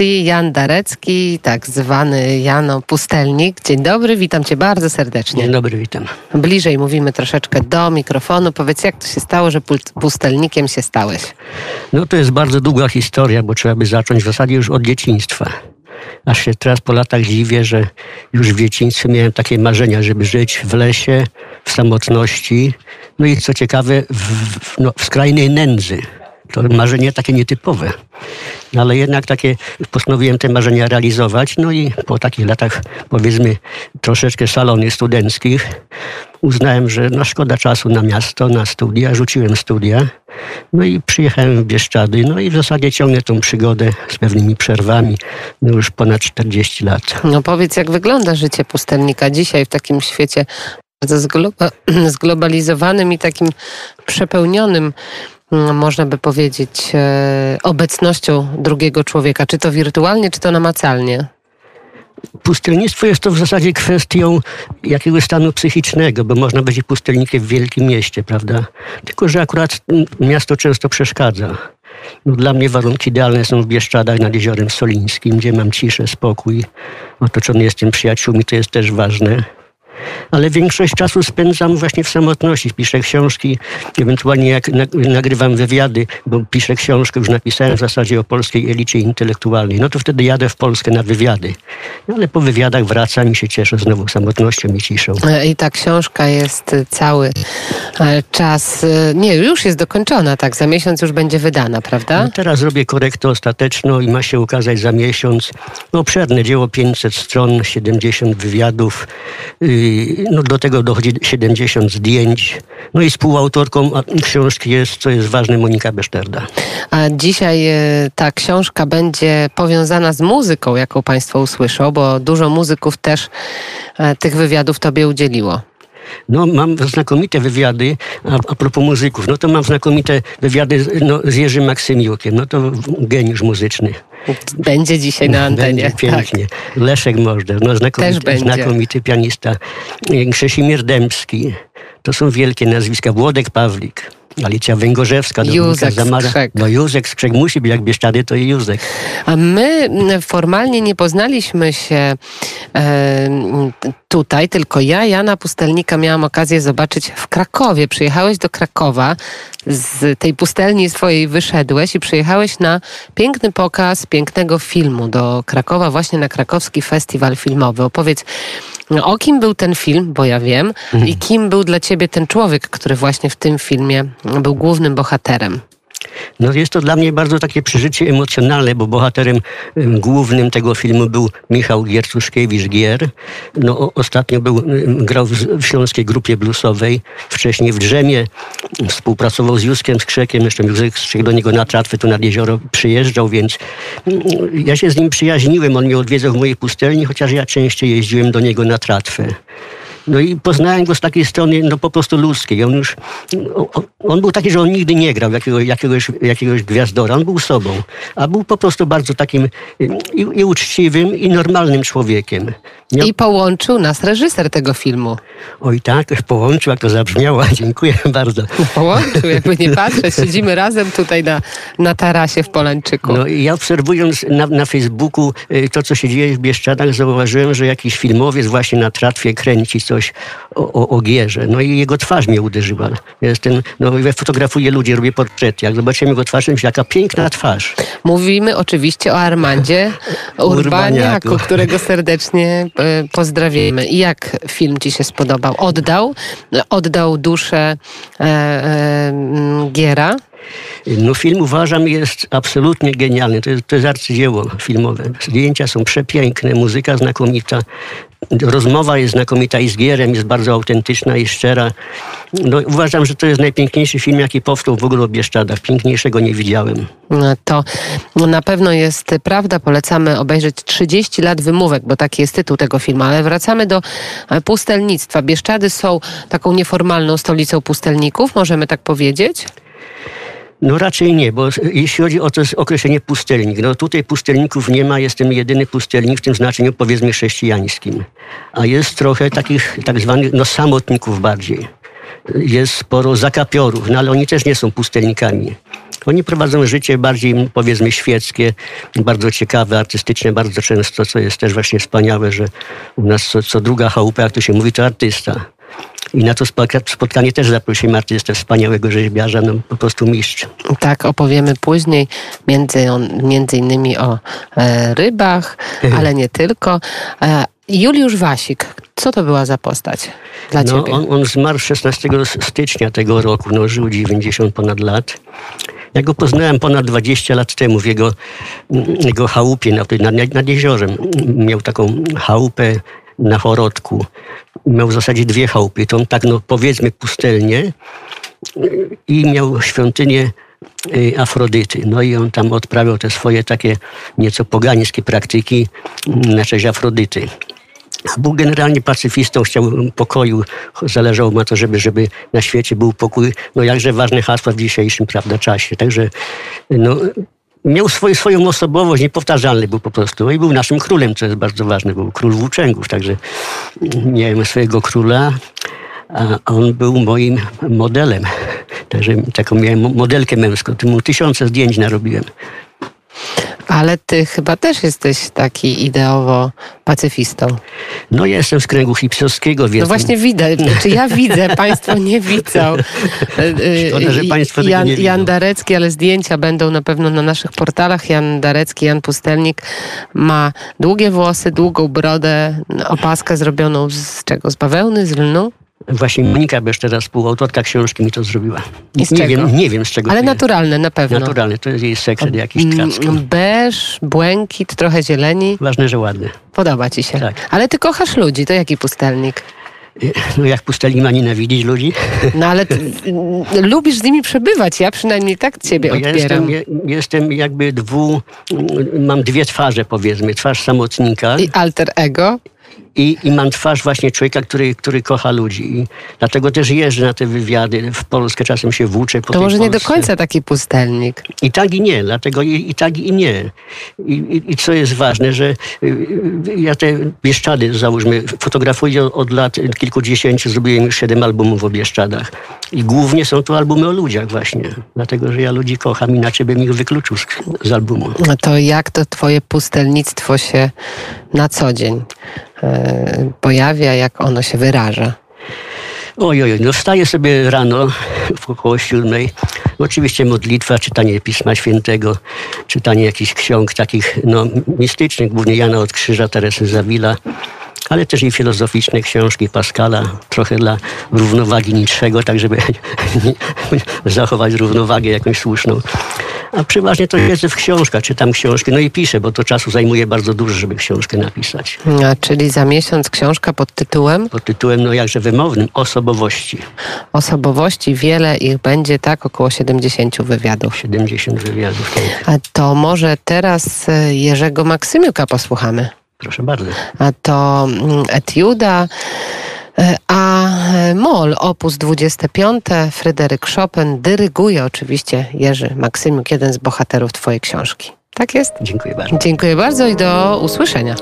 Jan Darecki, tak zwany Jano Pustelnik. Dzień dobry, witam cię bardzo serdecznie. Dzień dobry, witam. Bliżej mówimy troszeczkę do mikrofonu. Powiedz, jak to się stało, że pustelnikiem się stałeś? No to jest bardzo długa historia, bo trzeba by zacząć w zasadzie już od dzieciństwa. Aż się teraz po latach dziwię, że już w dzieciństwie miałem takie marzenia, żeby żyć w lesie, w samotności, no i co ciekawe, w, no, w skrajnej nędzy. To marzenie takie nietypowe. No ale jednak takie postanowiłem te marzenia realizować. No i po takich latach, powiedzmy, troszeczkę salony studenckich, uznałem, że no szkoda czasu na miasto, na studia. Rzuciłem studia. No i przyjechałem w Bieszczady. No i w zasadzie ciągnę tą przygodę z pewnymi przerwami no już ponad 40 lat. No powiedz, jak wygląda życie pustelnika dzisiaj w takim świecie bardzo zglobalizowanym i takim przepełnionym można by powiedzieć, e, obecnością drugiego człowieka, czy to wirtualnie, czy to namacalnie? Pustelnictwo jest to w zasadzie kwestią jakiegoś stanu psychicznego, bo można być pustelnikiem w wielkim mieście, prawda? Tylko, że akurat miasto często przeszkadza. No, dla mnie warunki idealne są w Bieszczadach nad Jeziorem Solińskim, gdzie mam ciszę, spokój. Otoczony jestem przyjaciółmi, to jest też ważne ale większość czasu spędzam właśnie w samotności. Piszę książki, ewentualnie jak nagrywam wywiady, bo piszę książkę, już napisałem w zasadzie o polskiej elicie intelektualnej. No to wtedy jadę w Polskę na wywiady. No, ale po wywiadach wracam i się cieszę znowu samotnością i ciszą. E, I ta książka jest cały e, czas, e, nie, już jest dokończona, tak? Za miesiąc już będzie wydana, prawda? No teraz robię korektę ostateczną i ma się ukazać za miesiąc. No, obszerne dzieło, 500 stron, 70 wywiadów. Yy, no do tego dochodzi 70 zdjęć. No i współautorką książki jest, co jest ważne, Monika Beszterda. A dzisiaj e, ta książka będzie powiązana z muzyką, jaką Państwo usłyszą, bo dużo muzyków też e, tych wywiadów Tobie udzieliło. No, mam znakomite wywiady, a, a propos muzyków, no to mam znakomite wywiady no, z Jerzym Maksymiukiem, no to geniusz muzyczny. Będzie dzisiaj na antenie. Będzie pięknie. Tak. Leszek Możder, no znakomity, znakomity pianista. Krzesimir Dębski. To są wielkie nazwiska. Włodek Pawlik. Alicja Węgorzewska, Józek Zamara. Skrzek. No Józek Skrzek musi być, jak Bieszczady, to i Józek. A my formalnie nie poznaliśmy się e, tutaj, tylko ja, Jana Pustelnika, miałam okazję zobaczyć w Krakowie. Przyjechałeś do Krakowa, z tej pustelni swojej wyszedłeś i przyjechałeś na piękny pokaz pięknego filmu do Krakowa, właśnie na krakowski festiwal filmowy. Opowiedz, o kim był ten film, bo ja wiem, mhm. i kim był dla ciebie ten człowiek, który właśnie w tym filmie był głównym bohaterem. No jest to dla mnie bardzo takie przeżycie emocjonalne, bo bohaterem głównym tego filmu był Michał Giercuszkiewicz-Gier. No, ostatnio był, grał w, w śląskiej grupie bluesowej, wcześniej w Drzemie, współpracował z Józkiem Skrzekiem, jeszcze Józek Skrzek do niego na tratwę tu nad jezioro przyjeżdżał, więc ja się z nim przyjaźniłem, on mnie odwiedzał w mojej pustelni, chociaż ja częściej jeździłem do niego na tratwę. No i poznałem go z takiej strony no po prostu ludzkiej. On już, on był taki, że on nigdy nie grał jakiegoś, jakiegoś, jakiegoś gwiazdora. On był sobą, a był po prostu bardzo takim i, i uczciwym, i normalnym człowiekiem. I połączył nas reżyser tego filmu. Oj tak, połączył, jak to zabrzmiało. Dziękuję bardzo. Połączył, jakby nie patrzeć. Siedzimy razem tutaj na, na tarasie w Polańczyku. No i ja obserwując na, na Facebooku y, to, co się dzieje w Bieszczadach, zauważyłem, że jakiś filmowiec właśnie na tratwie kręci coś o, o, o Gierze. No i jego twarz mnie uderzyła. Jestem, no ja fotografuję ludzi, robię portrety. Jak zobaczyłem jego twarz, myślę, jaka piękna twarz. Mówimy oczywiście o Armandzie Urbaniaku, którego serdecznie e, pozdrawiamy. I jak film ci się spodobał? Oddał? Oddał duszę e, e, Giera? No film uważam jest absolutnie genialny. To jest, to jest arcydzieło filmowe. Zdjęcia są przepiękne, muzyka znakomita. Rozmowa jest znakomita i z Gierem, jest bardzo autentyczna i szczera. No, uważam, że to jest najpiękniejszy film, jaki powstał w ogóle o Bieszczadach. Piękniejszego nie widziałem. No to na pewno jest prawda. Polecamy obejrzeć 30 lat wymówek, bo taki jest tytuł tego filmu. Ale wracamy do e, pustelnictwa. Bieszczady są taką nieformalną stolicą pustelników, możemy tak powiedzieć? No raczej nie, bo jeśli chodzi o to określenie pustelnik, no tutaj pustelników nie ma, jestem jedyny pustelnik w tym znaczeniu powiedzmy chrześcijańskim. A jest trochę takich tak zwanych no, samotników bardziej. Jest sporo zakapiorów, no ale oni też nie są pustelnikami. Oni prowadzą życie bardziej, powiedzmy, świeckie, bardzo ciekawe, artystyczne, bardzo często, co jest też właśnie wspaniałe, że u nas co, co druga chałupa, jak to się mówi, to artysta. I na to spotkanie też zaprosimy artystę, wspaniałego rzeźbiarza, no po prostu mistrz. Tak, opowiemy później między, on, między innymi o e, rybach, ale nie tylko. E, Juliusz Wasik, co to była za postać dla no, ciebie? On, on zmarł 16 stycznia tego roku, no, żył 90 ponad lat. Ja go poznałem ponad 20 lat temu w jego, jego chałupie nad, nad, nad jeziorem. Miał taką chałupę na Chorodku. Miał w zasadzie dwie chałupy. On tak, no powiedzmy pustelnie i miał świątynię y, Afrodyty. No i on tam odprawiał te swoje takie nieco pogańskie praktyki na cześć Afrodyty. Był generalnie pacyfistą, chciał pokoju, zależało mu to, żeby, żeby na świecie był pokój. No jakże ważne hasła w dzisiejszym prawda, czasie. Także no, miał swoją, swoją osobowość, niepowtarzalny był po prostu. No I był naszym królem, co jest bardzo ważne, był król włóczęgów, także miałem swojego króla, a on był moim modelem. Także taką miałem modelkę męską, mu tysiące zdjęć narobiłem. Ale ty chyba też jesteś taki ideowo pacyfistą. No ja jestem z kręgu hipsterskiego, więc... No właśnie widzę, czy ja widzę, państwo nie widzą. Szkoda, że państwo Jan, nie widzą. Jan Darecki, ale zdjęcia będą na pewno na naszych portalach. Jan Darecki, Jan Pustelnik ma długie włosy, długą brodę, opaskę zrobioną z czego? Z bawełny, z lnu? Właśnie Monika Beszcz teraz współautorka książki mi to zrobiła. Nie wiem, nie wiem z czego. Ale to jest. naturalne na pewno. Naturalne, to jest jej sekret jakiś tkacki. Mm, Beż, błękit, trochę zieleni. Ważne, że ładne. Podoba ci się. Tak. Ale ty kochasz ludzi, to jaki pustelnik? No jak pustelnik ma nienawidzić ludzi? No ale y, lubisz z nimi przebywać, ja przynajmniej tak ciebie Bo ja odbieram. jestem, je- jestem jakby dwu, mam dwie twarze powiedzmy. Twarz samotnika I alter ego? I, i mam twarz właśnie człowieka, który, który kocha ludzi. I dlatego też jeżdżę na te wywiady. W Polskę czasem się włóczę po To może nie do Polsce. końca taki pustelnik. I tak i nie, dlatego i, i tak i nie. I, i, I co jest ważne, że y, y, ja te Bieszczady, załóżmy, fotografuję od lat kilkudziesięciu, zrobiłem już siedem albumów o Bieszczadach. I głównie są to albumy o ludziach właśnie, dlatego że ja ludzi kocham, inaczej bym ich wykluczył z, z albumu. No to jak to twoje pustelnictwo się na co dzień pojawia, jak ono się wyraża? Oj, oj, oj, no wstaję sobie rano około siódmej. Oczywiście modlitwa, czytanie Pisma Świętego, czytanie jakichś ksiąg takich no, mistycznych, głównie Jana od Krzyża, Teresy Zawila, ale też i filozoficzne książki Pascala, trochę dla równowagi niczego, tak żeby zachować równowagę jakąś słuszną. A przeważnie to jest w książkach, czytam książki, no i piszę, bo to czasu zajmuje bardzo dużo, żeby książkę napisać. A, czyli za miesiąc książka pod tytułem Pod tytułem, no jakże wymownym, osobowości. Osobowości. Wiele ich będzie, tak? Około 70 wywiadów. 70 wywiadów. tak. A to może teraz e, Jerzego Maksymiuka posłuchamy. Proszę bardzo. A to mm, etiuda e, a Mol, opus 25, Fryderyk Chopin, dyryguje oczywiście Jerzy Maksymiuk, jeden z bohaterów twojej książki. Tak jest? Dziękuję bardzo. Dziękuję bardzo i do usłyszenia.